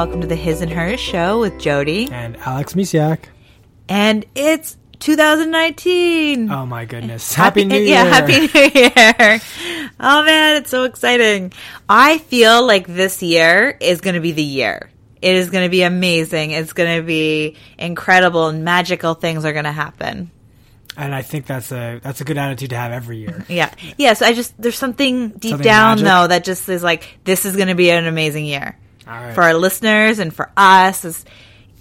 Welcome to the His and Hers show with Jody. And Alex Misiak. And it's 2019. Oh my goodness. Happy, New Year. Yeah, Happy New Year. Oh man, it's so exciting. I feel like this year is going to be the year. It is going to be amazing. It's going to be incredible and magical things are going to happen. And I think that's a that's a good attitude to have every year. Yeah. Yes, I just there's something deep Something down magic? though that just is like this is going to be an amazing year. Right. For our listeners and for us as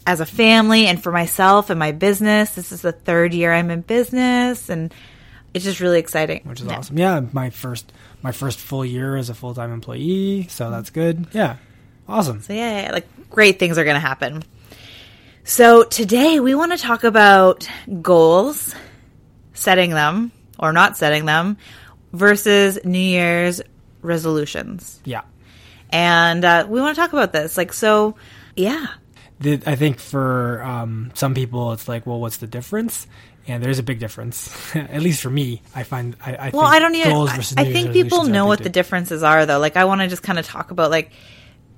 as a family and for myself and my business. This is the third year I'm in business and it's just really exciting. which is Yeah. awesome. Yeah, my first my first full year as a full time employee, so mm-hmm. that's good. Yeah, awesome. So yeah, yeah, like great things are going to happen. So today we want to talk about goals, setting them or not setting them versus New Year's resolutions. Yeah, And uh, we want to talk about this. Like, so yeah, the, I think for um, some people it's like, well, what's the difference? And there's a big difference, at least for me. I find I, I Well, think I don't even. goals I, I think people know what the differences are, though. Like, I want to just kind of talk about like,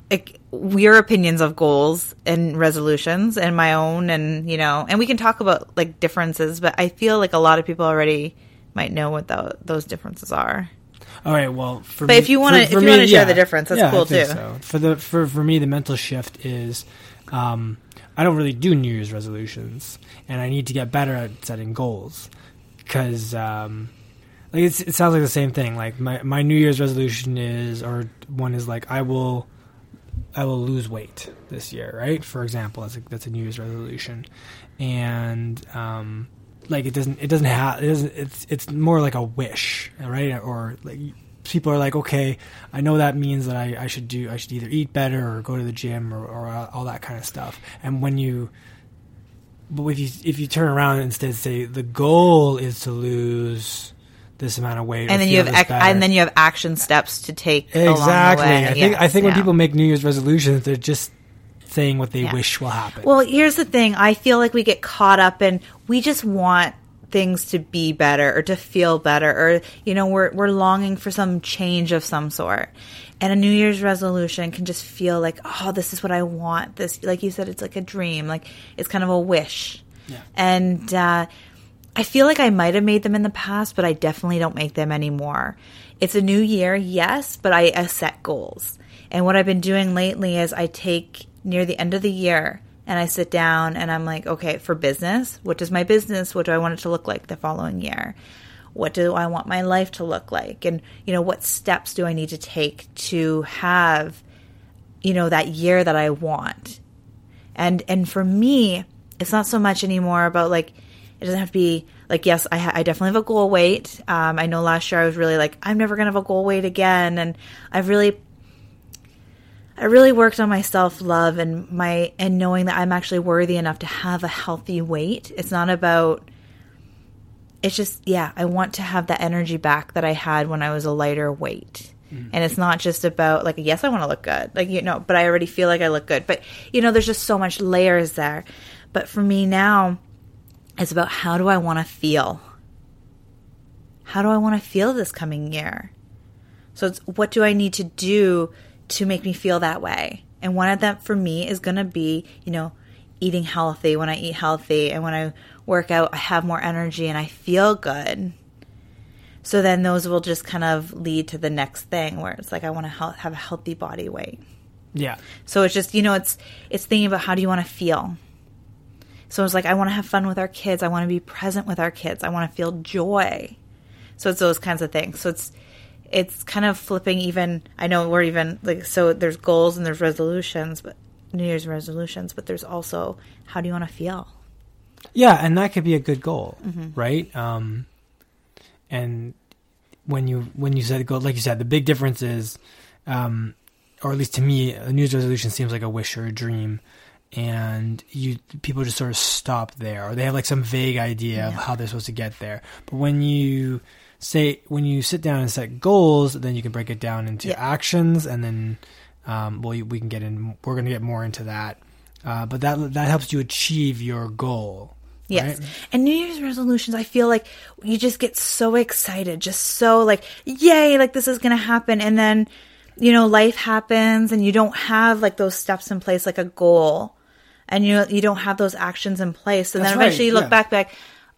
like your opinions of goals and resolutions, and my own, and you know, and we can talk about like differences. But I feel like a lot of people already might know what tho- those differences are. All right. Well, for But me, if you wanna- if for you wanna share yeah. the difference, that's Yeah, cool, too. So for the for for me, the mental shift is, um, I don't really do New Year's resolutions, and I need to get better at setting goals, because um, like it's, it sounds like the same thing. Like my my New Year's resolution is, or one is like I will. I will lose weight this year, right? For example, that's a, that's a New Year's resolution, and um, like it doesn't it doesn't have it doesn't it's it's more like a wish right? Or like people are like okay i know that means that i, I should do i should either eat better or go to the gym or, or uh, all that kind of stuff. And when you but if you if you turn around and instead say the goal is to lose this amount of weight And then you have ac- and then you have action steps to take exactly. i think i think when people make new year's resolutions they're just saying what they Yeah. wish will happen Well, here's the thing. I feel like we get caught up in we just want things to be better or to feel better or you know we're we're longing for some change of some sort. And a New Year's resolution can just feel like, oh, this is what I want. This like you said it's like a dream. Like it's kind of a wish. Yeah. And uh I feel like I might have made them in the past, but I definitely don't make them anymore. It's a new year, yes, but I, I set goals. And what I've been doing lately is I take near the end of the year and I sit down and I'm like, okay, for business, what does my business, what do I want it to look like the following year? What do I want my life to look like? And, you know, what steps do I need to take to have, you know, that year that I want? and and for me it's not so much anymore about like it doesn't have to be like yes i, ha- I definitely have a goal weight um, i know last year i was really like i'm never going to have a goal weight again and i've really i really worked on my self-love and my and knowing that i'm actually worthy enough to have a healthy weight. It's not about it's just yeah i want to have that energy back that i had when i was a lighter weight. Mm. And it's not just about like yes i want to look good like you know but i already feel like i look good. But you know there's just so much layers there. But for me now it's about how do i want to feel? How do i want to feel this coming year? So it's what do i need to do to make me feel that way and one of them for me is going to be you know eating healthy when i eat healthy and when i work out i have more energy and i feel good so then those will just kind of lead to the next thing where it's like I want to have a healthy body weight. yeah So it's just you know it's it's thinking about how do you want to feel. So it's like I want to have fun with our kids. I want to be present with our kids. I want to feel joy. So it's those kinds of things. So it's it's kind of flipping even I know we're even like so there's goals and there's resolutions, but New Year's resolutions, but there's also how do you want to feel? Yeah, and that could be a good goal, Mm-hmm. right? Um, and when you when you said go, like you said, the big difference is, um, or at least to me, a New Year's resolution seems like a wish or a dream, and you people just sort of stop there, or they have like some vague idea of how they're supposed to get there. But when you say when you sit down and set goals, then you can break it down into Yeah. actions, and then um, well, we can get in. We're going to get more into that. Uh, but that that helps you achieve your goal. Yes. right? And New Year's resolutions, I feel like you just get so excited, just so like, yay, like this is going to happen. And then you know, life happens and you don't have like those steps in place, like a goal, and you you don't have those actions in place, and That's then right, eventually you look yeah. back, back,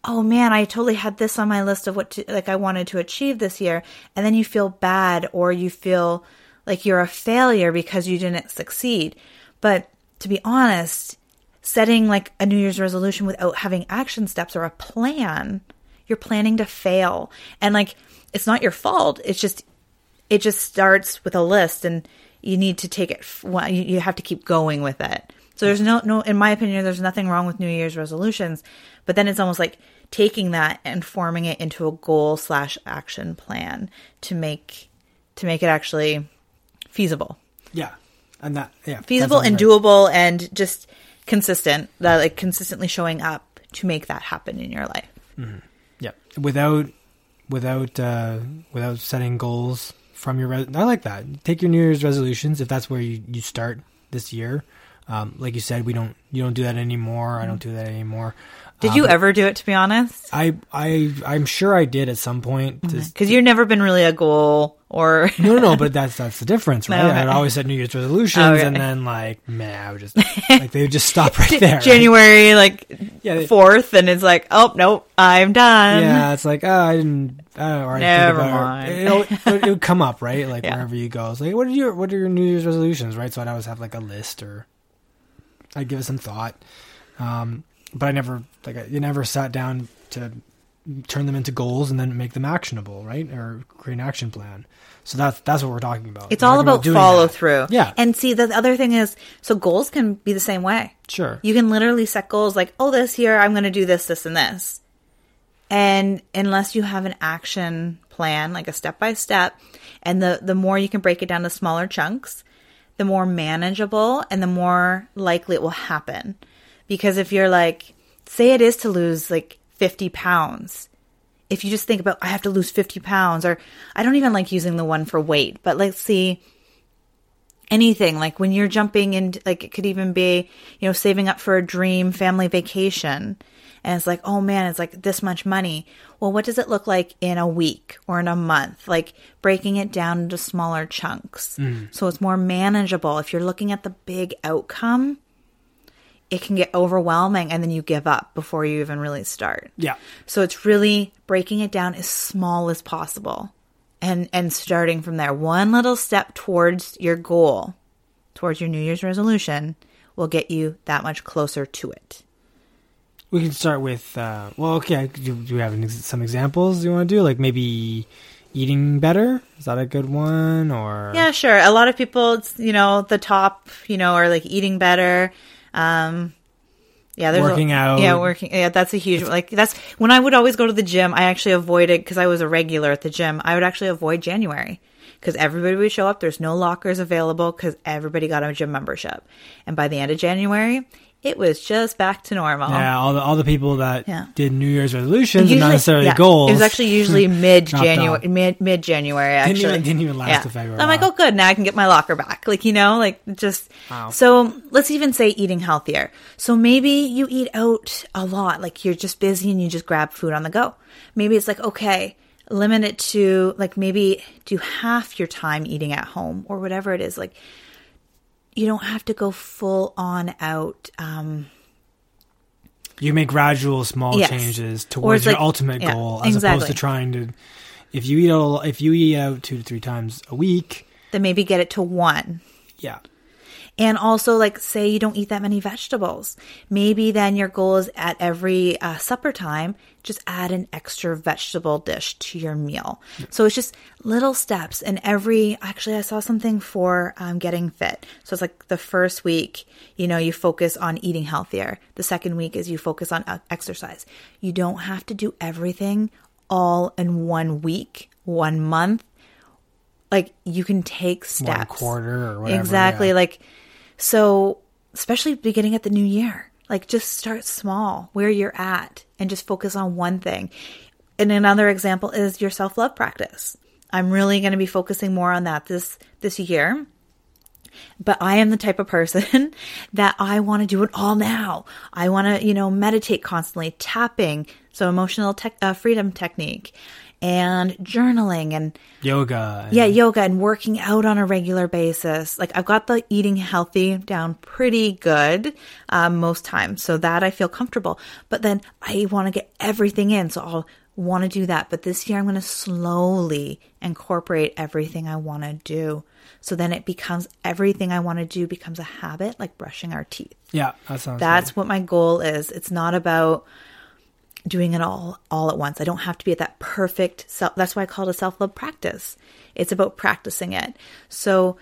oh man, I totally had this on my list of what to, like I wanted to achieve this year, and then you feel bad or you feel like you're a failure because you didn't succeed. But to be honest, setting like a New Year's resolution without having action steps or a plan, you're planning to fail. And like, it's not your fault. It's just, it just starts with a list and you need to take it, you have to keep going with it. So there's no, no, in my opinion, there's nothing wrong with New Year's resolutions, but then it's almost like taking that and forming it into a goal slash action plan to make, to make it actually feasible Yeah, and that yeah, feasible and right. doable and just consistent that like consistently showing up to make that happen in your life Mm-hmm. Yeah, without without uh, without setting goals from your. Re- I like that. Take your New Year's resolutions if that's where you, you start this year. Um, like you said, we don't you don't do that anymore. I don't do that anymore. did Um, you ever do it to be honest I I I'm sure I did at some point. because you've never been really a goal or No, no, no, but that's that's the difference, right? Okay. I'd always set New Year's resolutions, Okay. and then like, man, I would just like they would just stop right there. right? january like Yeah, they- 4th and it's like oh nope i'm done Yeah, it's like oh, I didn't. I don't or Never about it. mind. It'll, it would come up, right? Like Yeah. wherever you go, it's like, what are your what are your New Year's resolutions, right? So I'd always have like a list, or I'd give it some thought. Um, but I never like I, you never sat down to turn them into goals and then make them actionable, right? Or create an action plan. So that's that's what we're talking about. it's We're all talking about follow that. through Yeah. and see the other thing is so goals can be the same way Sure. You can literally set goals like, oh, this year I'm going to do this, this, and this. And unless you have an action plan, like a step by step, and the, the more you can break it down to smaller chunks, the more manageable and the more likely it will happen. Because if you're like, say it is to lose like 50 pounds, if you just think about, I have to lose 50 pounds, or I don't even like using the one for weight, but let's see, anything like when you're jumping in like it could even be you know saving up for a dream family vacation and it's like oh man it's like this much money well what does it look like in a week or in a month like breaking it down into smaller chunks mm. so it's more manageable if you're looking at the big outcome it can get overwhelming and then you give up before you even really start Yeah. so it's really breaking it down as small as possible and and starting from there. One little step towards your goal, towards your New Year's resolution will get you that much closer to it. We can start with, uh, well, okay. Do, do we have ex- some examples you want to do? Like maybe eating better? Is that a good one? Or Yeah, sure. A lot of people, it's, you know, the top, you know, are like eating better. Um, yeah, there's Working a, out. Yeah, working. Yeah, that's a huge like. That's when I would always go to the gym. I actually avoided because I was a regular at the gym. I would actually avoid January because everybody would show up. There's no lockers available because everybody got a gym membership, and by the end of January, it was just back to normal. Yeah, all the all the people that Yeah. did New Year's resolutions and Usually- not necessarily yeah, goals. It was actually usually mid January, mid mid January. Actually, Didn't even- didn't even last to February. I'm like, Wow. oh, good. Now I can get my locker back. Like you know, like just Wow. so. Let's even say eating healthier. So maybe you eat out a lot. Like you're just busy and you just grab food on the go. Maybe it's like okay, limit it to like maybe do half your time eating at home or whatever it is. Like you don't have to go full on out. Um, you make gradual small Yes. changes towards your like- ultimate yeah, goal, as exactly. opposed to trying to. If you eat out, if you eat out two to three times a week, then maybe get it to one. yeah, And also, like, say you don't eat that many vegetables. Maybe then your goal is at every uh, supper time, just add an extra vegetable dish to your meal. So it's just little steps. And every, actually, I saw something for um, getting fit. So it's like the first week, you know, you focus on eating healthier. The second week is you focus on uh, exercise. You don't have to do everything all in one week, one month. Like, you can take steps. one quarter or whatever. Exactly. yeah. Like, so especially beginning at the new year, like just start small where you're at and just focus on one thing. And another example is your self love practice. I'm really going to be focusing more on that this, this year. But I am the type of person that I want to do it all now. I want to, you know, meditate constantly, tapping, so emotional tech, uh, freedom technique, and journaling and Yoga. yeah, yoga and working out on a regular basis. Like I've got the eating healthy down pretty good um, most times, so that I feel comfortable. But then I want to get everything in, so I'll want to do that. But this year I'm going to slowly incorporate everything I want to do. So then it becomes everything I want to do becomes a habit, like brushing our teeth. Yeah, that sounds That's what my goal is. It's not about doing it all all at once. I don't have to be at that perfect self. That's why I call it a self love practice. It's about practicing it. So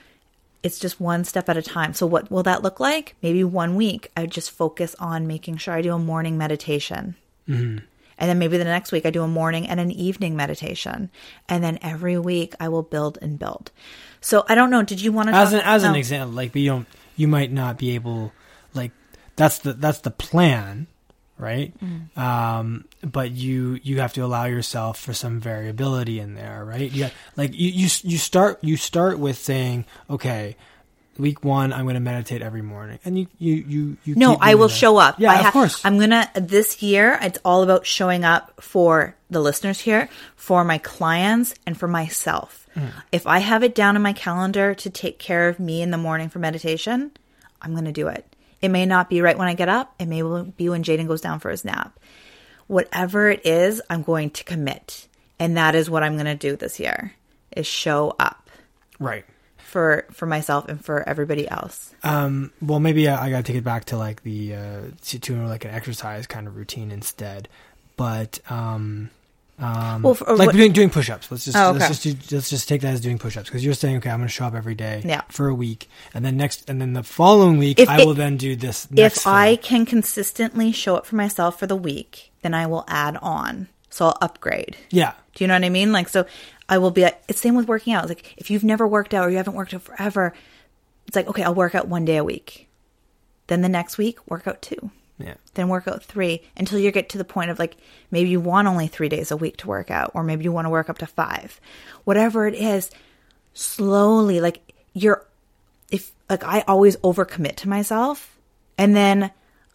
it's just one step at a time. So what will that look like? Maybe one week I just focus on making sure I do a morning meditation. Mm-hmm. And then maybe the next week I do a morning and an evening meditation. And then every week I will build and build. So I don't know. Did you want to as talk- an as an oh. example, like you don't you might not be able like that's the that's the plan, right? Mm. Um, but you you have to allow yourself for some variability in there, right? Yeah, like you you you start you start with saying, okay, week one I'm going to meditate every morning, and you you you you No, I will that. show up. Yeah, I of ha- course. I'm gonna this year. It's all about showing up for the listeners here, for my clients, and for myself. Hmm. If I have it down in my calendar to take care of me in the morning for meditation, I'm gonna do it. It may not be right when I get up. It may be when Jaden goes down for his nap. Whatever it is, I'm going to commit, and that is what I'm gonna do this year: is show up right. for for myself and for everybody else. Um, well, maybe I, I got to take it back to like the uh, to, to like an exercise kind of routine instead. But um, um, Well, for- like what- doing doing push-ups. Let's just Oh, okay. let's just do, let's just take that as doing push-ups because you're saying okay, I'm going to show up every day Yeah. for a week, and then next and then the following week If I it- will then do this. Next if I can consistently show up for myself for the week, then I will add on. So I'll upgrade. yeah, Do you know what I mean? Like, so I will be, it's same with working out. It's like, if you've never worked out or you haven't worked out forever, it's like, okay, I'll work out one day a week. Then the next week, work out two. Yeah, Then work out three until you get to the point of like, maybe you want only three days a week to work out, or maybe you want to work up to five. Whatever it is, slowly, like, you're, if, like, I always overcommit to myself and then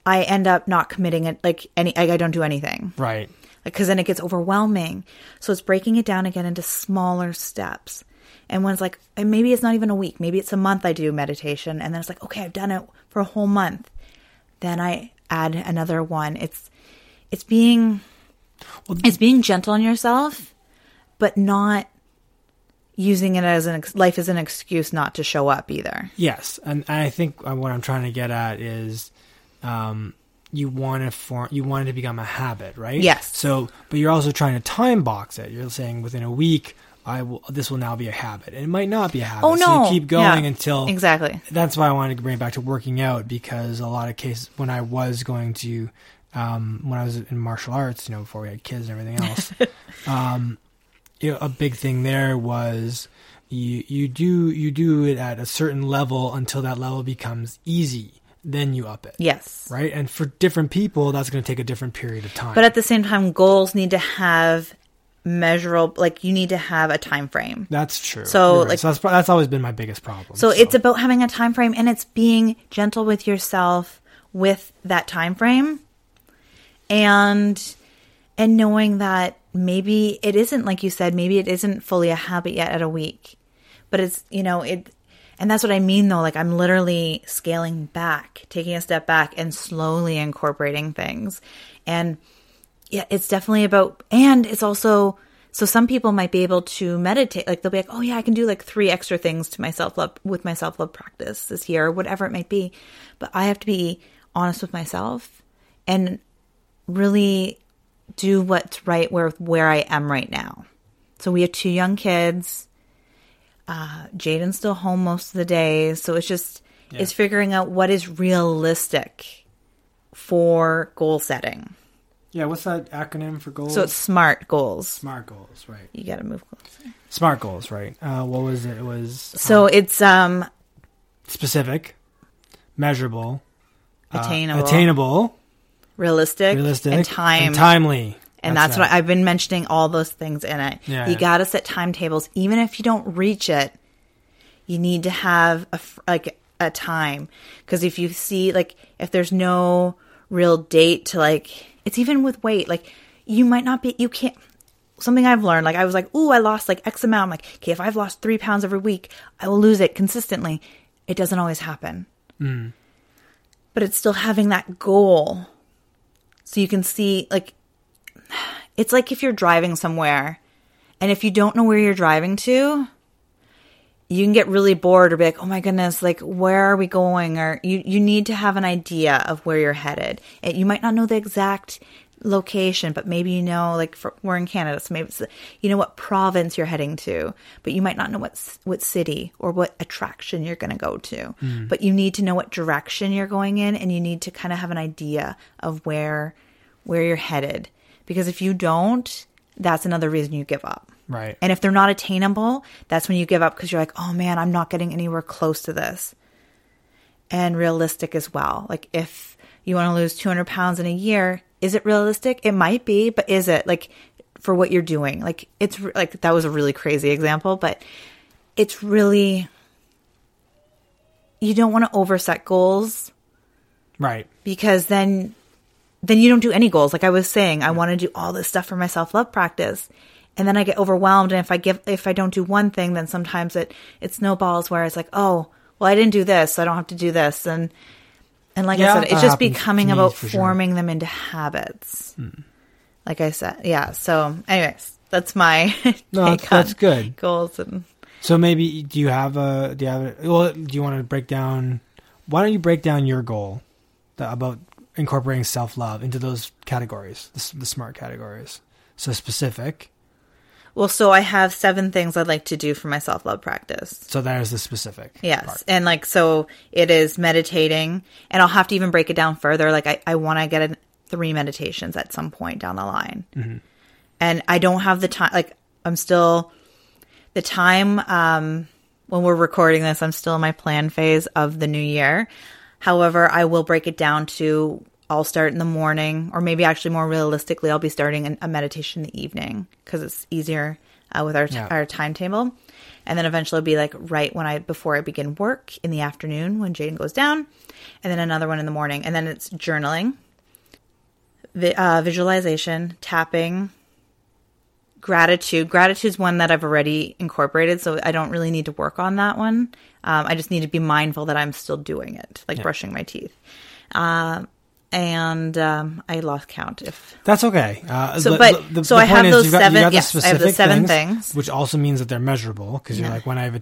I end up not committing it, like, any, like, I don't do anything right. because then it gets overwhelming. So it's breaking it down again into smaller steps. And when it's like, and maybe it's not even a week, maybe it's a month I do meditation, and then it's like, okay, I've done it for a whole month. Then I add another one. It's it's being it's being gentle on yourself, but not using it as an ex- life as an excuse not to show up either. Yes, and, and I think uh, what I'm trying to get at is, um, you want to form, you want it to become a habit, right? Yes. So, but you're also trying to time box it. You're saying within a week, I will. This will now be a habit. And it might not be a habit. Oh So no! you keep going Yeah, until exactly. That's why I wanted to bring it back to working out because a lot of cases when I was going to, um, when I was in martial arts, you know, before we had kids and everything else, um, you know, a big thing there was you you do you do it at a certain level until that level becomes easy. Then you up it, Yes. right? And for different people, that's going to take a different period of time. But at the same time, goals need to have measurable, like you need to have a time frame. that's true. So, right. like- so that's, that's always been my biggest problem. So it's about having a time frame and it's being gentle with yourself with that time frame and and knowing that maybe it isn't like you said maybe it isn't fully a habit yet at a week but it's you know it and that's what i mean though like i'm literally scaling back taking a step back and slowly incorporating things and yeah, it's definitely about, and it's also, so some people might be able to meditate, like they'll be like, oh yeah, I can do like three extra things to my self love with my self love practice this year, or whatever it might be. But I have to be honest with myself and really do what's right where where I am right now. So we have two young kids. Uh, Jaden's still home most of the days, so it's just it's figuring out what is realistic for goal setting. Yeah, what's that acronym for goals? So it's SMART goals. smart goals, right? You got to move closer. Smart goals, right? Uh, what was it? It was So it's um specific, measurable, uh, attainable, attainable, realistic, realistic, and time. and timely. And that's, what I've been mentioning all those things in it. Yeah, you yeah. got to set timetables, even if you don't reach it. You need to have a like a time because if you see like if there's no real date to like it's even with weight like you might not be you can't something I've learned. Like I was like, ooh, I lost like X amount. I'm like, okay, if I've lost three pounds every week, I will lose it consistently. It doesn't always happen. Mm. But it's still having that goal. So you can see, like, it's like if you're driving somewhere and if you don't know where you're driving to, you can get really bored or be like, oh my goodness, like, where are we going? Or you, you need to have an idea of where you're headed. And you might not know the exact location, but maybe you know, like, for, we're in Canada, so maybe it's, you know what province you're heading to, but you might not know what, what city or what attraction you're going to go to. Mm. But you need to know what direction you're going in and you need to kind of have an idea of where, where you're headed. Because if you don't, that's another reason you give up. Right. And if they're not attainable, that's when you give up because you're like, oh man, I'm not getting anywhere close to this. And realistic as well. Like if you want to lose 200 pounds in a year, is it realistic? It might be, but is it like for what you're doing? Like it's like that was a really crazy example, but it's really, you don't want to overset goals right. because then then you don't do any goals like i was saying i want to do all this stuff for my self-love practice and then i get overwhelmed and if i give if i don't do one thing then sometimes it it snowballs where it's like oh well i didn't do this so i don't have to do this and and like Yeah, i said it's just becoming about for sure. forming them into habits hmm. like i said yeah so anyways that's my No, that's, good. goals and So maybe do you have a do you have a, well do you want to break down why don't you break down your goal that, about incorporating self love into those categories the, the smart categories so specific well so i have seven things i'd like to do for my self-love practice so there's the specific Yes. part. And like, so it is meditating, and I'll have to even break it down further. Like, I, I want to get three meditations at some point down the line. And I don't have the time. Like, I'm still, the time um, when we're recording this, I'm still in my plan phase of the new year. However, I will break it down to I'll start in the morning, or maybe actually more realistically, I'll be starting a meditation in the evening because it's easier uh, with our Yeah. our timetable. And then eventually it'll be like right when I before I begin work in the afternoon when Jaden goes down, and then another one in the morning, and then it's journaling, vi- uh, visualization, tapping, gratitude. Gratitude's one that I've already incorporated, so I don't really need to work on that one. Um, I just need to be mindful that I'm still doing it, like brushing my teeth. Um and um, I lost count. If That's okay. Uh, So, but- so I have those got- seven- the yes, I have the specific seven things. which also means that they're measurable because you're Yeah. like when I have a,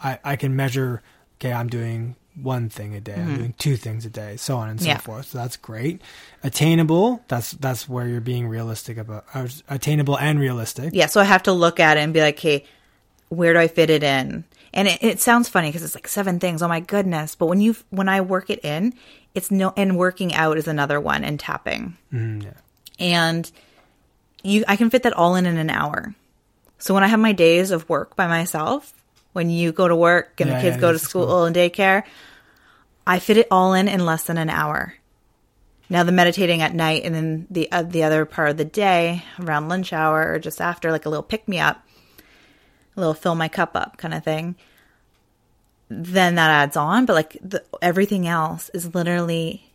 I, I can measure. Okay, I'm doing one thing a day. I'm doing two things a day, so on and so Mm-hmm. Yeah. forth. So that's great. Attainable. That's that's where you're being realistic about uh, attainable and realistic. yeah, so I have to look at it and be like, "Hey, where do I fit it in?" And it, it sounds funny because it's like seven things. Oh my goodness! But when you when I work it in, it's no and working out is another one and tapping. Mm, yeah. and you I can fit that all in in an hour. So when I have my days of work by myself, when you go to work and Yeah, the kids yeah, go to school cool. and daycare, I fit it all in in less than an hour. Now the meditating at night and then the uh, the other part of the day around lunch hour or just after like a little pick me up, a little fill my cup up kind of thing. Then that adds on, but like the, everything else is literally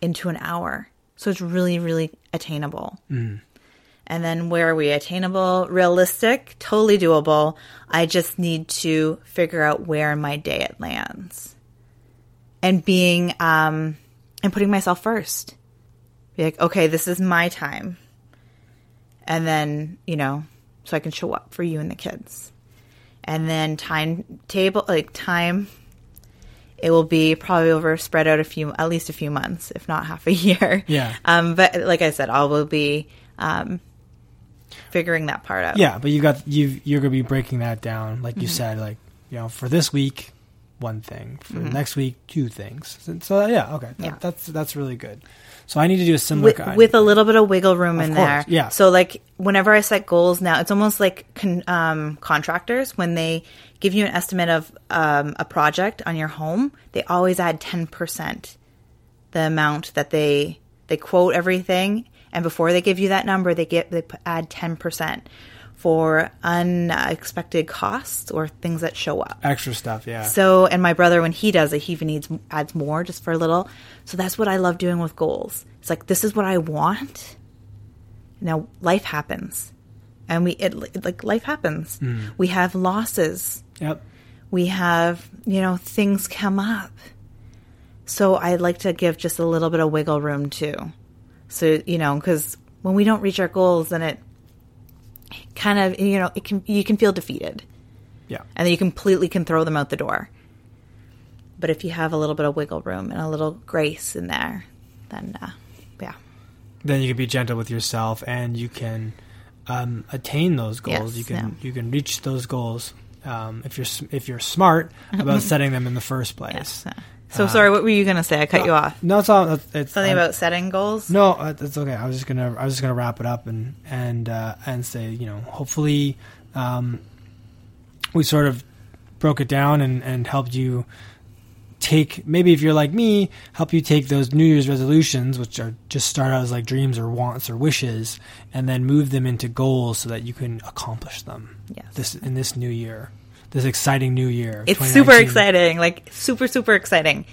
into an hour. So it's really, really attainable. And then where are we? Attainable, realistic, totally doable. I just need to figure out where in my day it lands. And being, um, and putting myself first. Be like, okay, this is my time. And then, you know, so I can show up for you and the kids. And then timetable, like time it will be probably over spread out a few at least a few months if not half a year Yeah. um but like i said i will be um figuring that part out Yeah, but you got you you're gonna be breaking that down, like Mm-hmm. you said, like you know, for this week, one thing, for Mm-hmm. next week, two things. So, so, yeah, okay, that, Yeah. that's that's really good. So I need to do a similar with, kind. with a little bit of wiggle room in course, there. yeah. so like whenever i set goals now it's almost like con, um, contractors when they give you an estimate of um, a project on your home they always add 10% the amount that they they quote everything and before they give you that number they get they add 10% for unexpected costs or things that show up extra stuff. Yeah, so, and my brother, when he does it, he even needs adds more just for a little. So that's what I love doing with goals. It's like this is what I want. Now life happens. and we it like life happens. Mm. We have losses. Yep. We have you know things come up. So I like to give just a little bit of wiggle room too. So you know because when we don't reach our goals, then it kind of you know it can you can feel defeated Yeah. and then you completely can throw them out the door. But if you have a little bit of wiggle room and a little grace in there, then uh, yeah, Then you can be gentle with yourself, and you can um, attain those goals. Yes, you can yeah. you can reach those goals um, if you're if you're smart about setting them in the first place. Yes. So sorry, what were you gonna say? I cut you off. No, it's all. It's, it's Something I- about setting goals. No, uh, that's okay. I was just gonna I was just gonna wrap it up and and uh, and say you know hopefully um, we sort of broke it down and and helped you take maybe if you're like me help you take those New Year's resolutions which are just start out as like dreams or wants or wishes and then move them into goals so that you can accomplish them Yes. this in this new year this exciting new year It's super exciting, like super super exciting.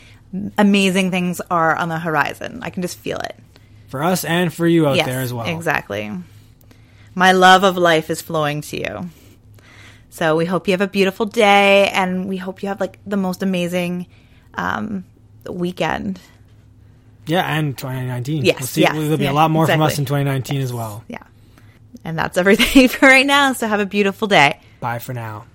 Amazing things are on the horizon. I can just feel it. for us and for you out yes, there as well Exactly. My love of life is flowing to you. So we hope you have a beautiful day, and we hope you have like the most amazing um, weekend. yeah and 2019 Yes, we'll see, yes, there'll be yeah, a lot more from us in 2019 as well Yeah. And that's everything for right now. So have a beautiful day. Bye for now.